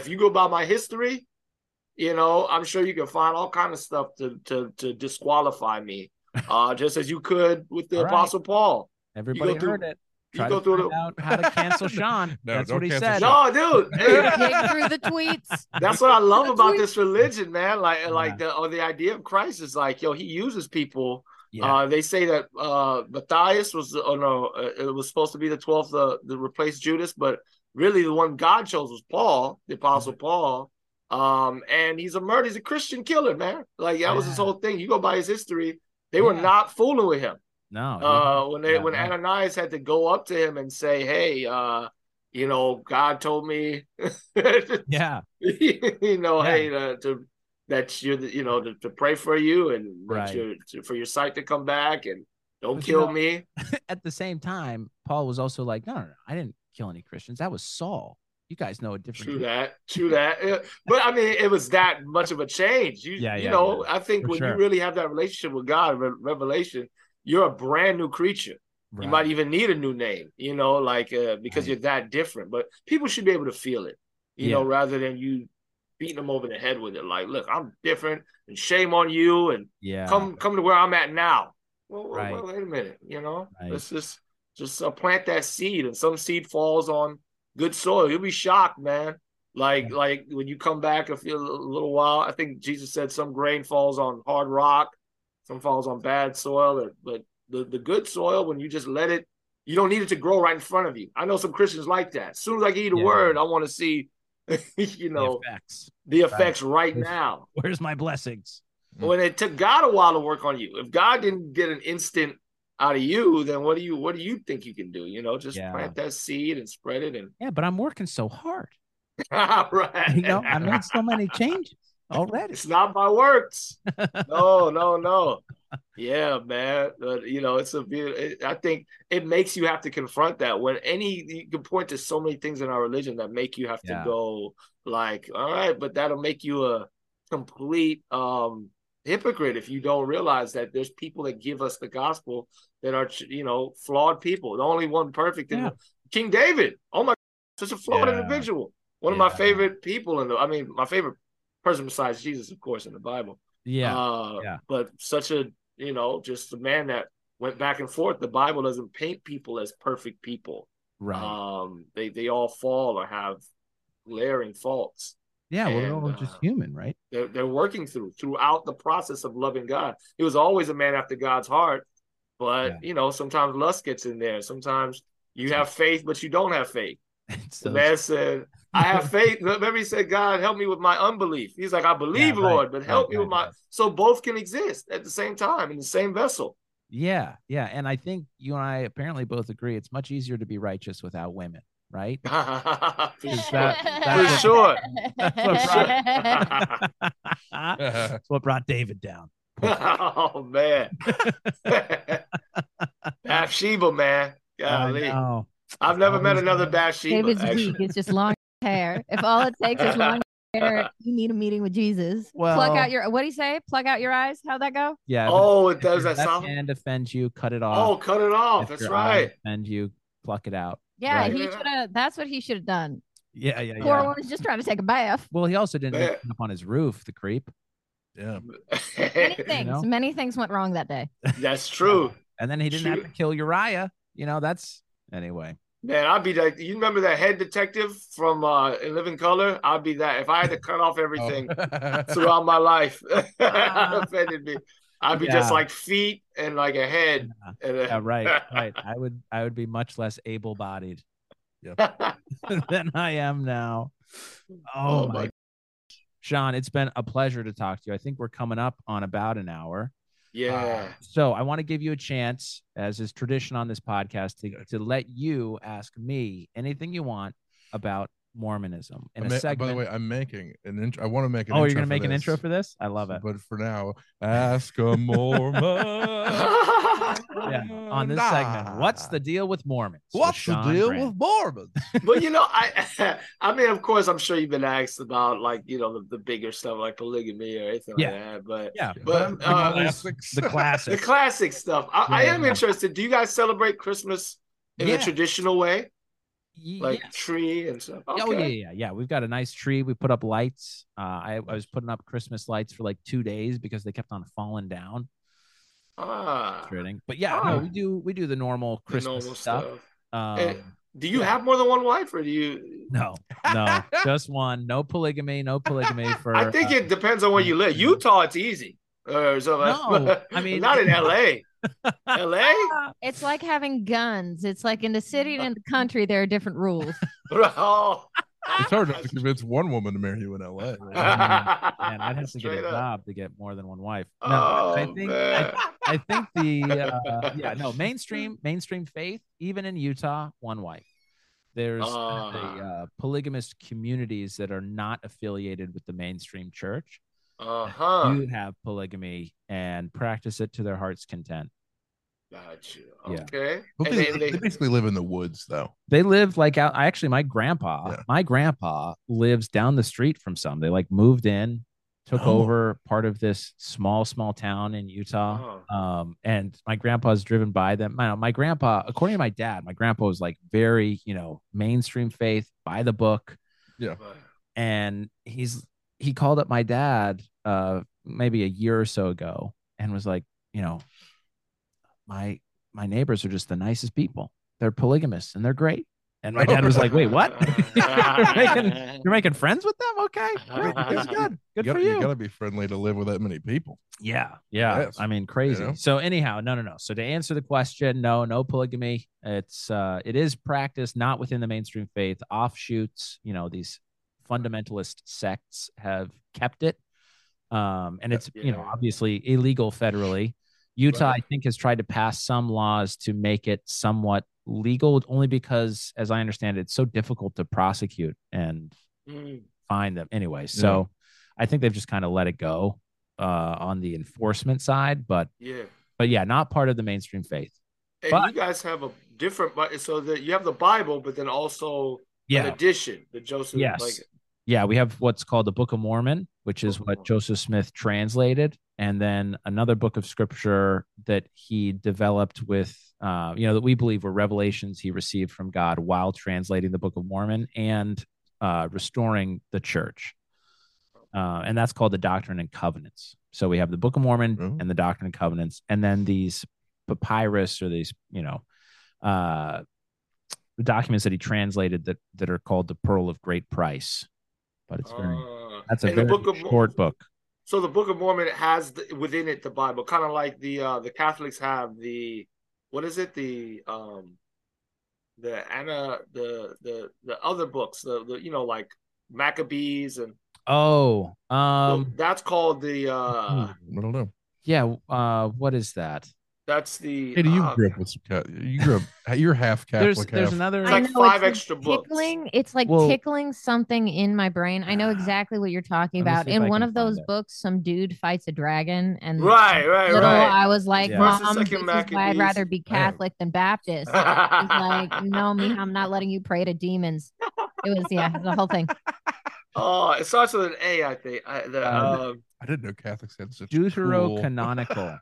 If you go by my history, you know, I'm sure you can find all kind of stuff to to to disqualify me, uh, <laughs> just as you could with the All right. Apostle Paul. everybody through- heard it. You go to through find the out how to cancel <laughs> Sean. No, That's don't what he cancel said. Sean. no, dude. <laughs> Hey, through the tweets. That's what I love about what- this religion, man. Like, Yeah. like the or the idea of Christ is like, yo, he uses people. Yeah, Uh, they say that uh, Matthias was, oh no, uh, it was supposed to be the twelfth uh, to replace Judas, but really the one God chose was Paul, the Apostle Paul. Um, and he's a murder, he's a Christian killer, man. Like that was his whole thing. You go by his history, they were not fooling with him. no. Uh, when they Yeah, when. Ananias had to go up to him and say, "Hey, uh, you know, God told me." <laughs> yeah, <laughs> you know, Yeah. hey, uh, to that you're, the- you know, to, to pray for you and Right. you're, to, for your sight to come back and don't But you kill know- me. <laughs> at the same time, Paul was also like, no, no, no, I didn't kill any Christians. That was Saul. You guys know a different. True that, true that. Uh, But I mean, it was that much of a change. You, Yeah, you yeah, know, I think For when sure. you really have that relationship with God, re- revelation, you're a brand new creature. Right. You might even need a new name, you know, like uh, because Right. you're that different. But people should be able to feel it, you Yeah. know, rather than you beating them over the head with it. Like, look, I'm different, and shame on you, and yeah. come come to where I'm at now. Well, Right. well, wait a minute, you know, Right. let's just just uh, plant that seed, and some seed falls on good soil. You'll be shocked, man. Like like when you come back a few a little while, I think Jesus said some grain falls on hard rock, some falls on bad soil, but the the good soil when you just let it. You don't need it to grow right in front of you. I know some Christians like that. As soon as I give you the Yeah. word, I want to see, <laughs> you The know, effects. the effects right Yes. now. Where's my blessings? When it took God a while to work on you. If God didn't get an instant out of you, then what do you what do you think you can do? You know, just Yeah. plant that seed and spread it and Yeah, but I'm working so hard. right. <laughs> <laughs> You know, I made so many changes already. it's not by works. no, no, no. Yeah, man. But you know, it's a beautiful. I think it makes you have to confront that. When any you can point to so many things in our religion that make you have to go like, all right, but that'll make you a complete um hypocrite if you don't realize that there's people that give us the gospel that are you know flawed people. The only one perfect in Yeah. King David. Oh my, such a flawed Yeah. individual. One of my favorite people in the. I mean, my favorite person besides Jesus, of course, in the Bible. Yeah. Uh, yeah. But such a, you know, just a man that went back and forth. The Bible doesn't paint people as perfect people. right. Um, they they all fall or have glaring faults. Yeah, well, they're all just uh, human, right? they're, they're working through throughout the process of loving God. He was always a man after God's heart, but Yeah. you know, sometimes lust gets in there. Sometimes you have faith, but you don't have faith. It's The those- man said, I have faith. Remember, he said, God, help me with my unbelief. He's like, I believe, right, Lord, but help right, me with my right. so both can exist at the same time in the same vessel. yeah, yeah, and I think you and I apparently both agree it's much easier to be righteous without women, right? <laughs> For Is sure. that- For that's sure. That's <laughs> <laughs> what brought David down. oh man. Bathsheba, man. Golly. I know. I've never met another been. Bathsheba. David's actually. weak. It's just long hair. If all it takes is long <laughs> hair, you need a meeting with Jesus. Plug Well- out your what do you say? Plug out your eyes. How'd that go? Yeah. if- Oh, it does your that left sound? hand offends you, cut it oh, off. Oh, cut it off. If That's your right. offends you, pluck it out. Yeah, Right. he should have. That's what he should have done. Yeah, yeah, yeah. Poor yeah. woman's just trying to take a bath. Well, he also didn't Man. up on his roof, the creep. Yeah. Many <laughs> things. know? Many things went wrong that day. That's true. And then he didn't have to kill Uriah. You know, that's anyway. Man, I'd be like, you remember that head detective from uh, In Living Color? I'd be that. If I had to cut off everything Oh. <laughs> throughout my life, <laughs> that offended me. I'd be just like feet and like a head. And a- Yeah, right, <laughs> right. I would I would be much less able bodied than I am now. Oh, Oh, my my- Sean, it's been a pleasure to talk to you. I think we're coming up on about an hour. Yeah. Uh, so I want to give you a chance, as is tradition on this podcast, to, to let you ask me anything you want about Mormonism in I'm a ma- segment. by the way, I'm making an intro. I want to make an oh, intro you're gonna for make an this, intro for this? I love it. But for now, ask a Mormon. <laughs> Yeah, on this segment, what's the deal with Mormons? with What's the deal Grant. with Mormons? <laughs> <laughs> but you know, I I mean, of course, I'm sure you've been asked about like you know the, the bigger stuff like polygamy or anything Yeah. like that. But Yeah, But, the, uh, classics, the the classic stuff, I, I am interested. Do you guys celebrate Christmas in Yeah. a traditional way, Ye- like yes. tree and stuff? Oh yeah, yeah, yeah. We've got a nice tree. We put up lights. Uh, I, I was putting up Christmas lights for like two days because they kept on falling down. Ah, Frustrating. But yeah, no, Ah. we do we do the normal the Christmas normal stuff. stuff. Um, Eh, Do you yeah. have more than one wife, or do you? <laughs> no, no, just one. No polygamy. No polygamy for. I think uh, it depends on where you <laughs> live. Utah, it's easy. Uh, so No, I <laughs> mean- not in LA. LA? <laughs> It's like having guns. It's like in the city and in the country, there are different rules. <laughs> oh. It's hard to convince one woman to marry you in LA. Man, I'd have to get a up. job to get more than one wife. No, Oh, I think. I, I think the <laughs> uh, yeah no mainstream mainstream faith even in Utah one wife. There's kind of the Ah. uh, polygamous communities that are not affiliated with the mainstream church. Uh-huh. Do have polygamy and practice it to their heart's content. Got you. Yeah. Okay. But And they, they they- basically live in the woods, though. They live like out. I actually, my grandpa, Yeah. my grandpa lives down the street from some. They like moved in, took Oh. over part of this small, small town in Utah. Oh. Um, and my grandpa's driven by them. My, my grandpa, according to my dad, my grandpa was like very, you know, mainstream faith, by the book. But- And he's he called up my dad uh maybe a year or so ago and was like, you know, my my neighbors are just the nicest people. They're polygamists and they're great. And my dad was like, wait, what? <laughs> you're, making, you're making friends with them? Okay. Great. That's good. Good you for gotta, you. gotta be friendly to live with that many people. Yeah, yeah. Yes. I mean, crazy. know? So anyhow, no, no, no. So to answer the question, no, no polygamy. It's uh, it is practiced not within the mainstream faith. Offshoots, you know, these fundamentalist sects have kept it, um, and it's you know obviously illegal federally. Utah, Right. I think, has tried to pass some laws to make it somewhat legal, only because, as I understand it, it's so difficult to prosecute and Mm. find them anyway. So I think they've just kind of let it go uh, on the enforcement side, but Yeah. but yeah, not part of the mainstream faith. And But- you guys have a different, so that you have the Bible, but then also an Yeah, edition, the Joseph. Yes. Like, yeah, we have what's called the Book of Mormon, which is what Joseph Smith translated, and then another book of scripture that he developed with, uh, you know, that we believe were revelations he received from God while translating the Book of Mormon and uh, restoring the church. Uh, and that's called the Doctrine and Covenants. So we have the Book of Mormon Oh. and the Doctrine and Covenants, and then these papyrus or these, you know, uh, documents that he translated that that are called the Pearl of Great Price. But it's very uh, That's a And the very Book of Mo- short book. So the Book of Mormon has the, within it the Bible, kind of like the uh the Catholics have the what is it the um the Anna the the the other books the, the you know like Maccabees and Oh, um, that's called the uh Hmm, I don't know. yeah. Uh, what is that? That's the Katie, you uh, grew up with some cat. You grew up. You're half There's Catholic. there's half. another. It's like five extra books. tickling. It's like Well- tickling something in my brain. I know exactly what you're talking about. see if I In one of those find it. books, some dude fights a dragon, and right right little right I was like, Yeah. Mom, this is why I'd rather be Catholic than Baptist. <laughs> He's like, no, me, I'm not letting you pray to demons. It was yeah, the whole thing. oh it starts with an A I think I, the, Um, uh, I didn't know Catholics had such cool- Deuterocanonical.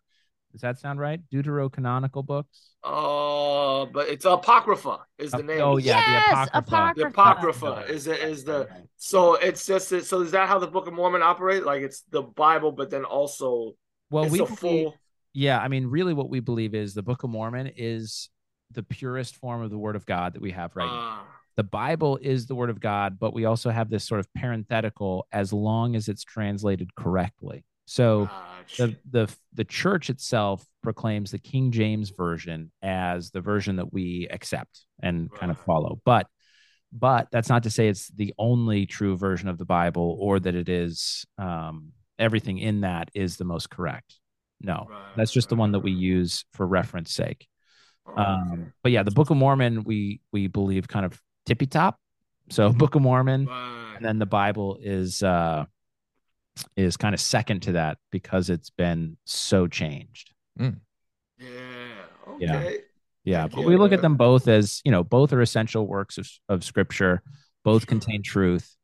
Does that sound right? Deuterocanonical books. oh but it's Apocrypha is the Uh, name oh, of it. yeah, the yes, Apocrypha. the Apocrypha is the, is the so it's just so is that how the Book of Mormon operate? Like it's the Bible, but then also Well, it's we a believe- full. yeah, I mean, really, what we believe is the Book of Mormon is the purest form of the Word of God that we have right now. Ah, The Bible is the Word of God, but we also have this sort of parenthetical as long as it's translated correctly. So gotcha. the the the church itself proclaims the King James version as the version that we accept and kind of follow. But but that's not to say it's the only true version of the Bible or that it is um, everything in that is the most correct. No, Right, that's just the one that we use for reference sake. Um, but yeah, the Book of Mormon we we believe kind of tippy top. So <laughs> Book of Mormon, Right. and then the Bible is uh is kind of second to that because it's been so changed. yeah. Yeah. Okay. Yeah, Thank but you. we look at them both as you know both are essential works of, of scripture, both Sure. contain truth.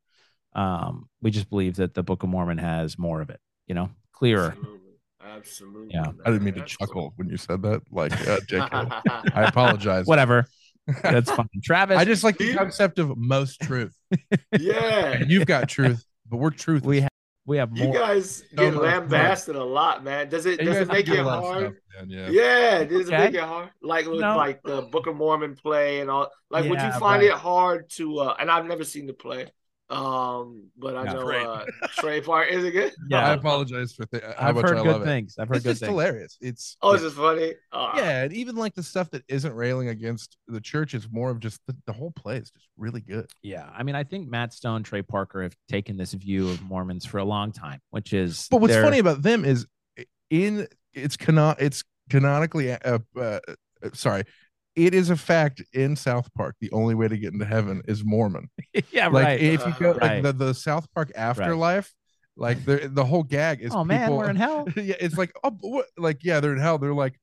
Um, we just believe that the Book of Mormon has more of it, you know, clearer. Absolutely. Absolutely. Yeah. I didn't mean to That's chuckle when you said that. Like, uh, JK. <laughs> I apologize. Whatever, <laughs> that's fine. Travis, I just like the concept of most truth. <laughs> yeah. And you've got truth, but we're truth. we have we have You guys get much lambasted a lot, man. Does it does it make it hard? Yeah. Yeah, does it make it hard? Like with No. like the Book of Mormon play and all. Like, would you find right. it hard to? uh And I've never seen the play, um, but I Yeah. know Great. uh <laughs> Trey Park is it good? Yeah. I apologize for th- how I've much heard I good love it. things. I've heard It's good just things. hilarious. It's Oh, is this funny? Uh, yeah, and even like the stuff that isn't railing against the church is more of just the, the whole play is just really good. Yeah, I mean, I think Matt Stone, Trey Parker have taken this view of Mormons for a long time, which is. But what's they're- funny about them is in it's canon it's canonically uh, uh, sorry, it is a fact in South Park. The only way to get into heaven is Mormon. <laughs> yeah, Like right. if you go Right. like the, the South Park afterlife, like the the whole gag is oh man, we're in hell. <laughs> yeah, it's like oh, what? like yeah, they're in hell. They're like,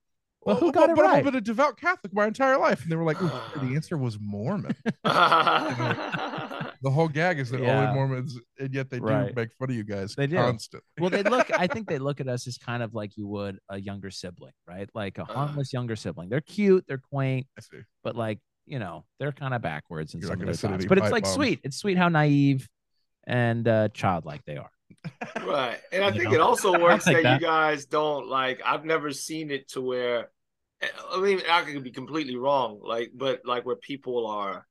Well, oh, who "Oh, got but, it but I've right?" been a devout Catholic my entire life, and they were like, the <sighs> answer was Mormon. <laughs> The whole gag is that Yeah. only Mormons, and yet they do Right. make fun of you guys They do. constantly. well, they look. I think they <laughs> look at us as kind of like you would a younger sibling, right? Like a Uh. harmless younger sibling. They're cute, they're quaint, I see. but like you know, they're kind of backwards in You're some not of their send thoughts. But it's like bombs. sweet. It's sweet how naive and uh, childlike they are. <laughs> right. And I You think know? it also <laughs> works take that, that. you guys don't like. I've never seen it to where. I mean, I could be completely wrong. Like, but like where people are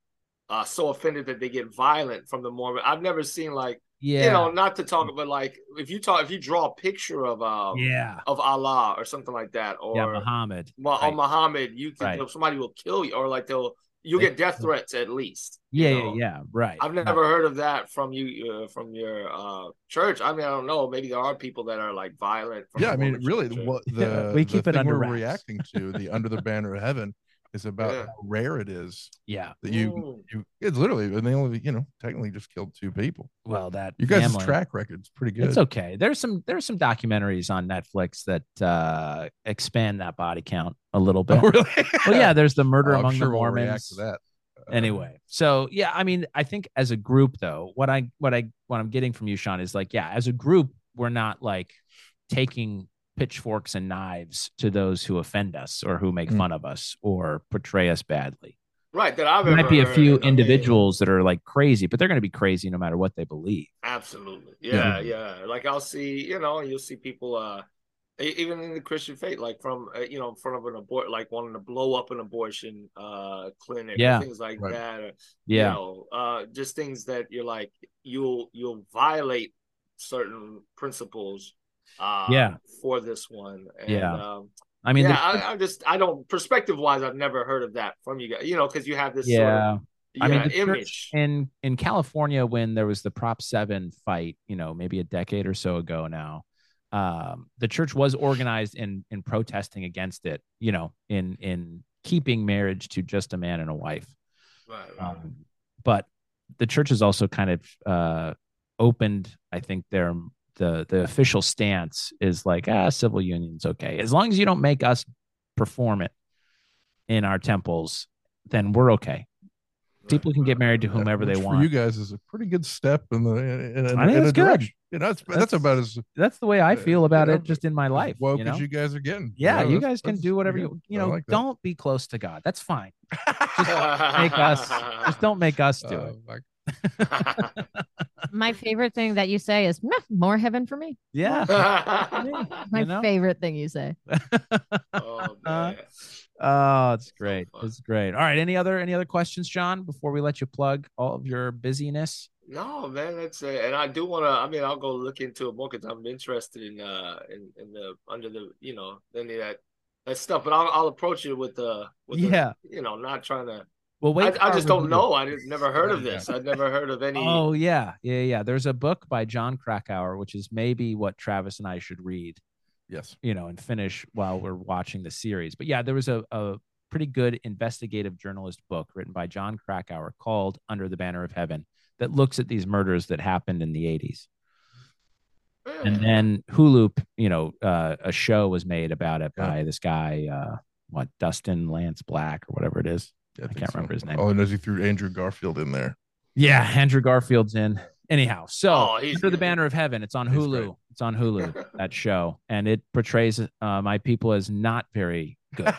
uh, so offended that they get violent from the Mormon. I've never seen like Yeah. you know, not to talk, but like if you talk, if you draw a picture of um yeah. of Allah or something like that, or Yeah, Muhammad. Ma- right. or Muhammad, you can Right. somebody will kill you, or like they'll you'll get death threats at least. Yeah, yeah, know? yeah. Right. I've never heard of that from you uh, from your uh, church. I mean, I don't know. Maybe there are people that are like violent. From Yeah, I mean, really, church. what <laughs> the we the keep it thing under we're wraps. reacting to, the under the banner of heaven, is about Yeah. how rare it is Yeah. that you Mm. you. It's literally, and they only, you know, technically just killed two people. Well, that You guys' family- track record's pretty good. It's okay. There's some there's some documentaries on Netflix that uh expand that body count a little bit. <laughs> Oh, really? Well, yeah, there's the murder <laughs> Oh, among sure the we'll react Mormons. to that. Uh, anyway, so yeah, I mean, I think as a group though, what I what I what I'm getting from you, Sean, is like, yeah, as a group, we're not like taking pitchforks and knives to those who offend us or who make Mm. fun of us or portray us badly. right that I've There might be a few I mean, individuals that are like crazy, but they're going to be crazy no matter what they believe. Absolutely. Yeah, yeah. Like I'll see, you know, you'll see people uh even in the Christian faith, like from uh, you know, in front of an abort like wanting to blow up an abortion uh clinic Yeah. things like Right. that. Or, Yeah. You know, uh just things that you're like you'll you'll violate certain principles. Uh, Yeah. For this one. And, Yeah. Um, I mean, yeah, I, I just I don't perspective wise, I've never heard of that from you guys. You know, because you have this sort yeah. I mean, image. in in California when there was the Prop Seven fight, you know, maybe a decade or so ago now, um, the church was organized in in protesting against it. You know, in in keeping marriage to just a man and a wife. Right, right. Um, but the church has also kind of uh, opened, I think, their the the official stance is like, ah, civil union's okay as long as you don't make us perform it in our temples, then we're okay. People can get married to whomever they want. For you guys is a pretty good step in the in, in, I think in it's good. direction. You know, that's, that's That's- about as That's the way I feel about you know, it, just in my life. woke you know? you guys are getting. yeah, know, you guys can do whatever you you know. like don't be close to God. That's fine. <laughs> Make us just don't make us do it. Uh, like, <laughs> My favorite thing that you say is "Meh, more heaven for me. Yeah. <laughs> My You know? favorite thing you say. oh <laughs> man. Oh, it's great. fun. It's great. All right. Any other any other questions, John, before we let you plug all of your busyness? No, man, that's it. And I do want to. I mean, I'll go look into it more because I'm interested in uh in, in the under the you know any of that that stuff. But I'll I'll approach it with the with the, Yeah. you know not trying to. Well, wait. I, I just don't know. I didn't never heard of this. I'd never heard of any. Oh yeah, yeah, yeah. There's a book by Jon Krakauer, which is maybe what Travis and I should read. yes. you know, and finish while we're watching the series. But yeah, there was a, a pretty good investigative journalist book written by Jon Krakauer called Under the Banner of Heaven that looks at these murders that happened in the 80s. And Yeah. then Hulu, you know, uh, a show was made about it Yeah. by this guy, uh, what, Dustin Lance Black or whatever it is. Yeah, I can't remember his name. Oh, and as he threw Andrew Garfield in there. Yeah, Andrew Garfield's in. Anyhow, so Oh, he's Under the. Banner of Heaven, it's on Hulu. It's on Hulu, <laughs> that show. And it portrays uh, my people as not very good. <laughs>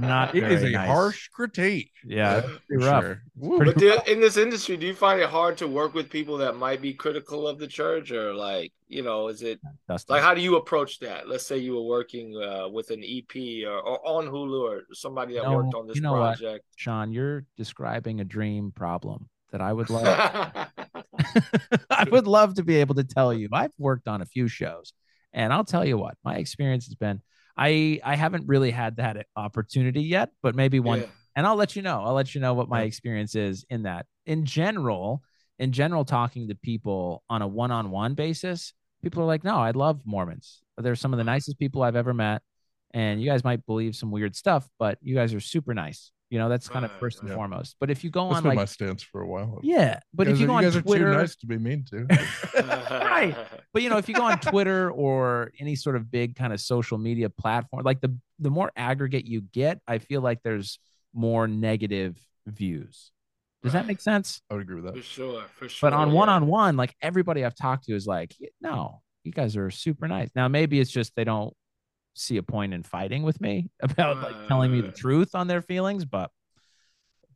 Not It is a nice. harsh critique. Yeah, for pretty rough. sure. But do, in this industry, do you find it hard to work with people that might be critical of the church, or like, you know, is it Dustin. like how do you approach that? Let's say you were working uh, with an EP or, or on Hulu or somebody that No, worked on this you know what? project. Sean, you're describing a dream problem that I would love. <laughs> <laughs> I would love to be able to tell you. I've worked on a few shows, and I'll tell you what my experience has been. I I haven't really had that opportunity yet, but maybe one and I'll let you know. I'll let you know what my experience is in that. In general, in general, talking to people on a one-on-one basis, people are like, "No, I love Mormons. They're some of the mm-hmm. nicest people I've ever met, and you guys might believe some weird stuff, but you guys are super nice. You know, that's kind of first and yeah. foremost. But if you go That's on been like, my stance for a while. yeah, but if guys you are- go on guys Twitter, are too nice to be mean to. <laughs> Right. but you know, if you go on Twitter or any sort of big kind of social media platform, like the the more aggregate you get, I feel like there's more negative views. Does that make sense? I would agree with that. For that. sure, for sure. But on one on one, like everybody I've talked to is like, no, you guys are super nice. Now maybe it's just they don't see a point in fighting with me <laughs> about like telling me the truth on their feelings, but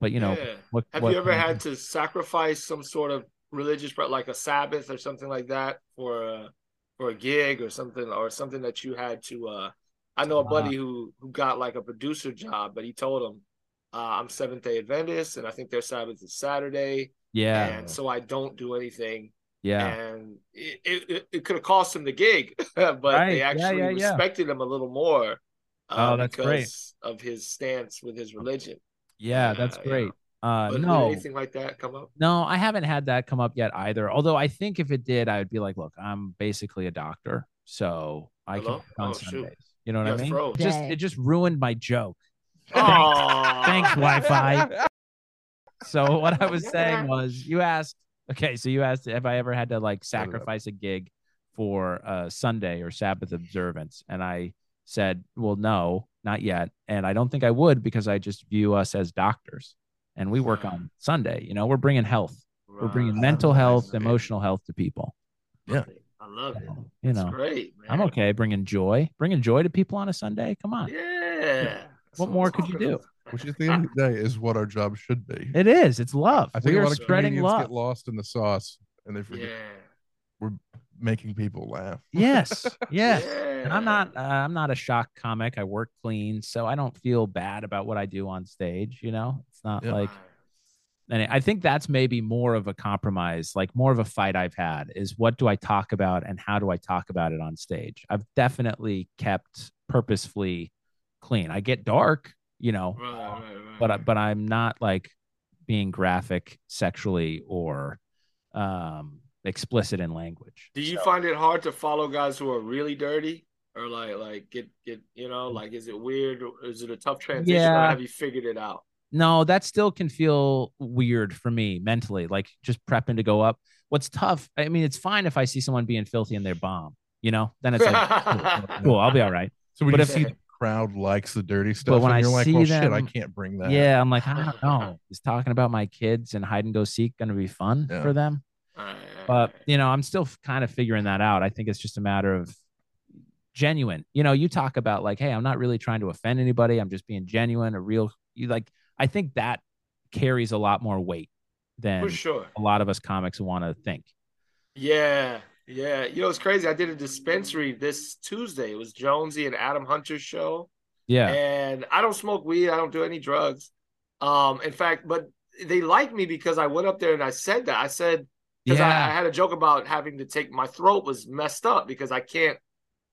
but you know, Yeah. what, Have what you ever I had to sacrifice some sort of religious, like a Sabbath or something like that, for a for a gig or something, or something that you had to? uh I know a Uh, buddy who who got like a producer job, but he told him, uh, "I'm Seventh Day Adventist, and I think their Sabbath is Saturday, Yeah, and so I don't do anything." Yeah. And it it, it could have cost him the gig, <laughs> but Right. they actually yeah, yeah. respected him a little more. uh, Oh, that's great. because of his stance with his religion. Yeah, that's Yeah, yeah. great. Uh But did no. anything like that come up? No, I haven't had that come up yet either. Although I think if it did, I would be like, look, I'm basically a doctor, so I Hello? can work on Oh, shoot. You know what You I mean? froze. It just it just ruined my joke. Aw. Thanks, Wi-Fi. <laughs> So what I was saying was, you asked, okay, so you asked have I ever had to like Set it up. sacrifice a gig for uh, Sunday or Sabbath observance, and I said, well, no, not yet, and I don't think I would because I just view us as doctors, and we work on Sunday. You know, we're bringing health, we're bringing Right. mental health, Nice. emotional health to people. Yeah. I love it. You That's know, great, man. I'm okay bringing joy, bringing joy to people on a Sunday. Come on, Yeah. What I'm more could you talking do? About. Which at the end of the day is what our job should be. it is. It's love. I think we a lot of spreading comedians love. get lost in the sauce and they forget Yeah. we're making people laugh. Yes, <laughs> yes. Yeah. And I'm not. Uh, I'm not a shock comic. I work clean, so I don't feel bad about what I do on stage. You know, it's not Yeah. like and I think that's maybe more of a compromise, like more of a fight I've had is what do I talk about and how do I talk about it on stage? I've definitely kept purposefully clean. I get dark, you know, Right, right, right. but I- but I'm not like being graphic sexually or um explicit in language. Do you So- find it hard to follow guys who are really dirty, or like like get get you know like is it weird? Or is it a tough transition? Or have you figured it out? No, that still can feel weird for me mentally, like just prepping to go up. What's tough, I mean, it's fine if I see someone being filthy and they're bomb, you know, then it's like, cool, cool, I'll be all right. <laughs> So when But you if- see the crowd likes the dirty stuff, But when and I you're like, see well, shit, I can't bring that. Yeah, I'm like, I don't know. <laughs> Is talking about my kids and hide and go seek going to be fun Yeah. for them? But, you know, I'm still kind of figuring that out. I think it's just a matter of genuine. You know, you talk about like, hey, I'm not really trying to offend anybody. I'm just being genuine, a real, you like, I think that carries a lot more weight than for sure. a lot of us comics want to think. Yeah, yeah. You know, it's crazy. I did a dispensary this Tuesday. It was Jonesy and Adam Hunter's show. Yeah. And I don't smoke weed. I don't do any drugs. Um, in fact, but they liked me because I went up there and I said that. I said because I, I had a joke about having to take my throat was messed up because I can't.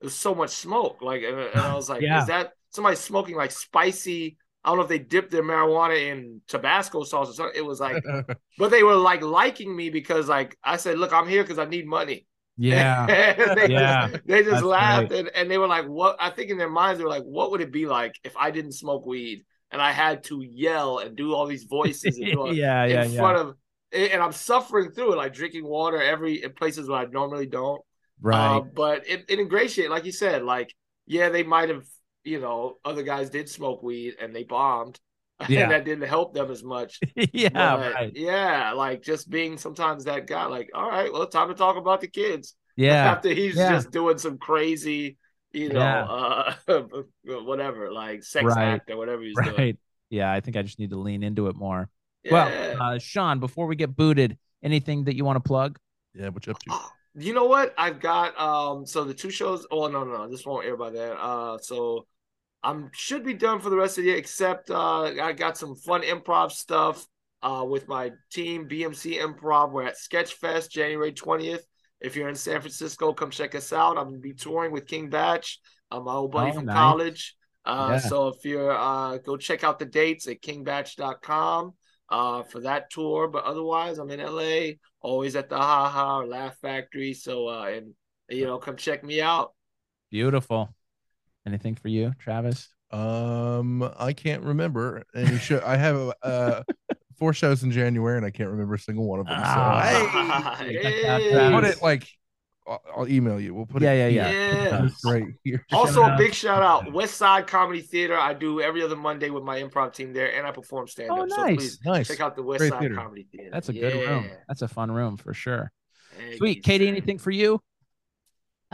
There's so much smoke. Like, and, and I was like, Yeah. is that somebody smoking like spicy? I don't know if they dipped their marijuana in Tabasco sauce or something. It was like, <laughs> but they were like liking me because like I said, look, I'm here because I need money. Yeah. <laughs> They Yeah. just, they just That's laughed great. and, and they were like, what? I think in their minds, they were like, what would it be like if I didn't smoke weed and I had to yell and do all these voices and all, <laughs> yeah. Yeah. in Yeah. front of, and I'm suffering through it, like drinking water every in places where I normally don't. right. Uh, but it, it ingratiated, like you said, like, yeah, they might have, you know, other guys did smoke weed and they bombed. <laughs> Yeah. And that didn't help them as much. <laughs> yeah. But, Right. Yeah, like just being sometimes that guy, like, all right, well, time to talk about the kids. <laughs> Yeah. After he's Yeah. just doing some crazy, you know, uh whatever, like sex Right. act or whatever he's doing. Right. Yeah. I think I just need to lean into it more. Yeah. Well, uh, Sean, before we get booted, anything that you want to plug? yeah, what you up to? You know what? I've got um so the two shows. Oh no, no, no, this won't air by then. Uh so I'm should be done for the rest of the year, except uh I got some fun improv stuff uh with my team, BMC Improv. We're at Sketchfest January 20th. If you're in San Francisco, come check us out. I'm gonna be touring with King Bach, uh, my old buddy Oh, from nice. college. Uh Yeah. so if you're uh go check out the dates at kingbach.com uh for that tour. But otherwise I'm in LA always at the Ha Ha or Laugh Factory. So uh and you know, come check me out. Beautiful. Anything for you, Travis? Um, I can't remember any show. I have uh <laughs> four shows in January, and I can't remember a single one of them. So Ah. hey, Hey. put it like I'll, I'll email you. We'll put Yeah, it. yeah, yeah. It's right here. Also, Shout a out. big shout out West Side Comedy Theater. I do every other Monday with my improv team there, and I perform stand up. Oh, So please Nice. check out the West Great Side theater. Comedy Theater. That's a good room. That's a fun room for sure. Thank Sweet. you, Katie, sir. anything for you?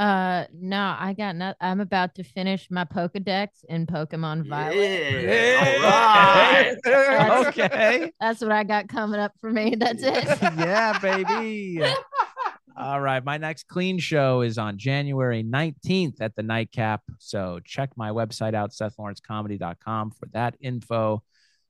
Uh, no, I got not. I'm about to finish my Pokedex in Pokemon Violet. Yeah. All right. okay. That's what I got coming up for me. That's it. <laughs> yeah, baby. <laughs> All right. My next clean show is on January 19th at the Nightcap. So check my website out, SethLawrenceComedy.com for that info.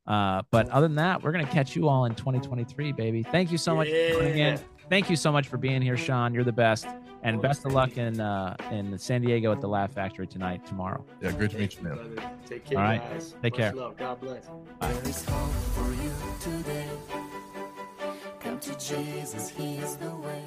Uh, but other than that, we're going to catch you all in 2023, baby. Thank you so much for tuning in. Yeah. Thank you so much for being here, Sean. You're the best. And best of luck in uh, in San Diego at the Laugh Factory tonight, tomorrow. Yeah, great to meet you, man. Take care, All right. guys. Take Much care. Love. God bless. There is hope for you today. Come to Jesus, He's the way.